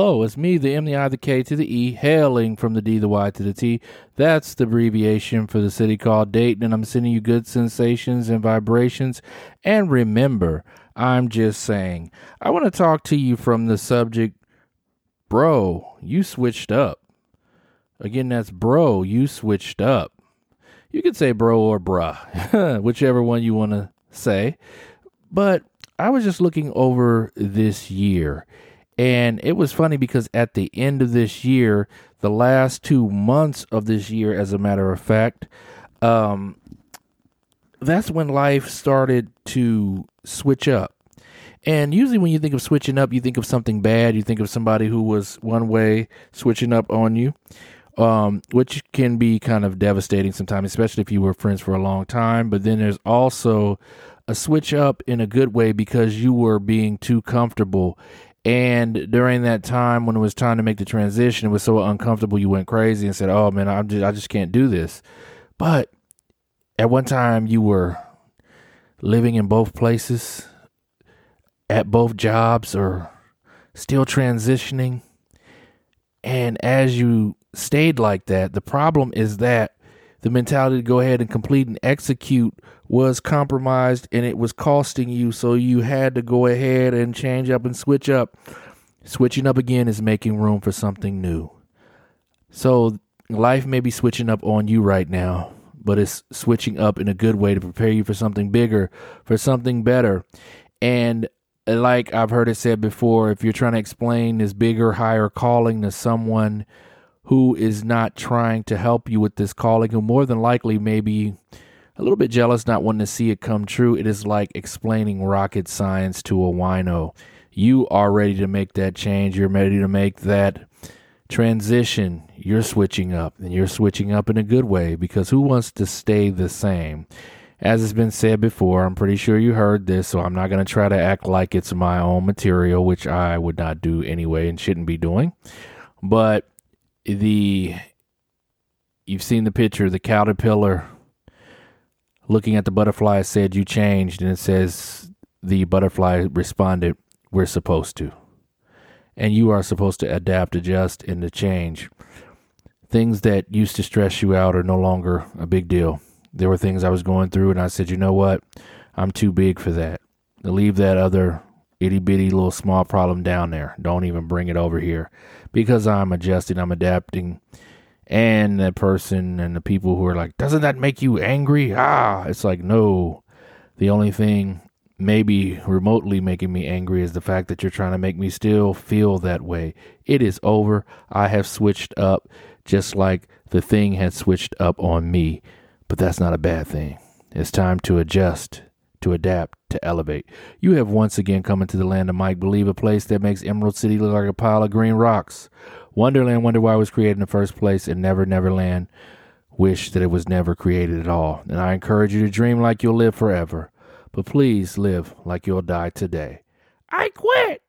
Hello, it's me, the M, the I, the K to the E, hailing from the D, the Y to the T. That's the abbreviation for the city called Dayton, and I'm sending you good sensations and vibrations. And remember, I'm just saying, I want to talk to you from the subject, bro, you switched up. Again, that's bro, you switched up. You could say bro or bruh, whichever one you want to say. But I was just looking over this year and it was funny because at the end of this year, the last two months of this year, as a matter of fact, um, that's when life started to switch up. And usually, when you think of switching up, you think of something bad. You think of somebody who was one way switching up on you, um, which can be kind of devastating sometimes, especially if you were friends for a long time. But then there's also a switch up in a good way because you were being too comfortable and during that time when it was time to make the transition, it was so uncomfortable you went crazy and said, "Oh man, I'm just I just can't do this." But at one time you were living in both places, at both jobs or still transitioning. And as you stayed like that, the problem is that the mentality to go ahead and complete and execute was compromised and it was costing you. So you had to go ahead and change up and switch up. Switching up again is making room for something new. So life may be switching up on you right now, but it's switching up in a good way to prepare you for something bigger, for something better. And uh, like I've heard it said before, if you're trying to explain this bigger, higher calling to someone who is not trying to help you with this calling, who more than likely may be a little bit jealous, not wanting to see it come true. It is like explaining rocket science to a wino. You are ready to make that change. You're ready to make that transition. You're switching up, and you're switching up in a good way because who wants to stay the same? As has been said before, I'm pretty sure you heard this, so I'm not going to try to act like it's my own material, which I would not do anyway and shouldn't be doing. But the you've seen the picture, the caterpillar looking at the butterfly said you changed and it says the butterfly responded we're supposed to and you are supposed to adapt adjust and to change. Things that used to stress you out are no longer a big deal. There were things i was going through and i said you know what? I'm too big for that. Leave that other itty bitty little small problem down there don't even bring it over here because i'm adjusting i'm adapting and the person and the people who are like, doesn't that make you angry? Ah, it's like, no. The only thing maybe remotely making me angry is the fact that you're trying to make me still feel that way. It is over. I have switched up just like the thing had switched up on me. But that's not a bad thing. It's time to adjust, to adapt, to elevate. You have once again come into the land of Mike Believe, a place that makes Emerald City look like a pile of green rocks. Wonderland Wonder Why it was created in the first place, and Never Neverland wish that it was never created at all. And I encourage you to dream like you'll live forever, but please live like you'll die today. I quit.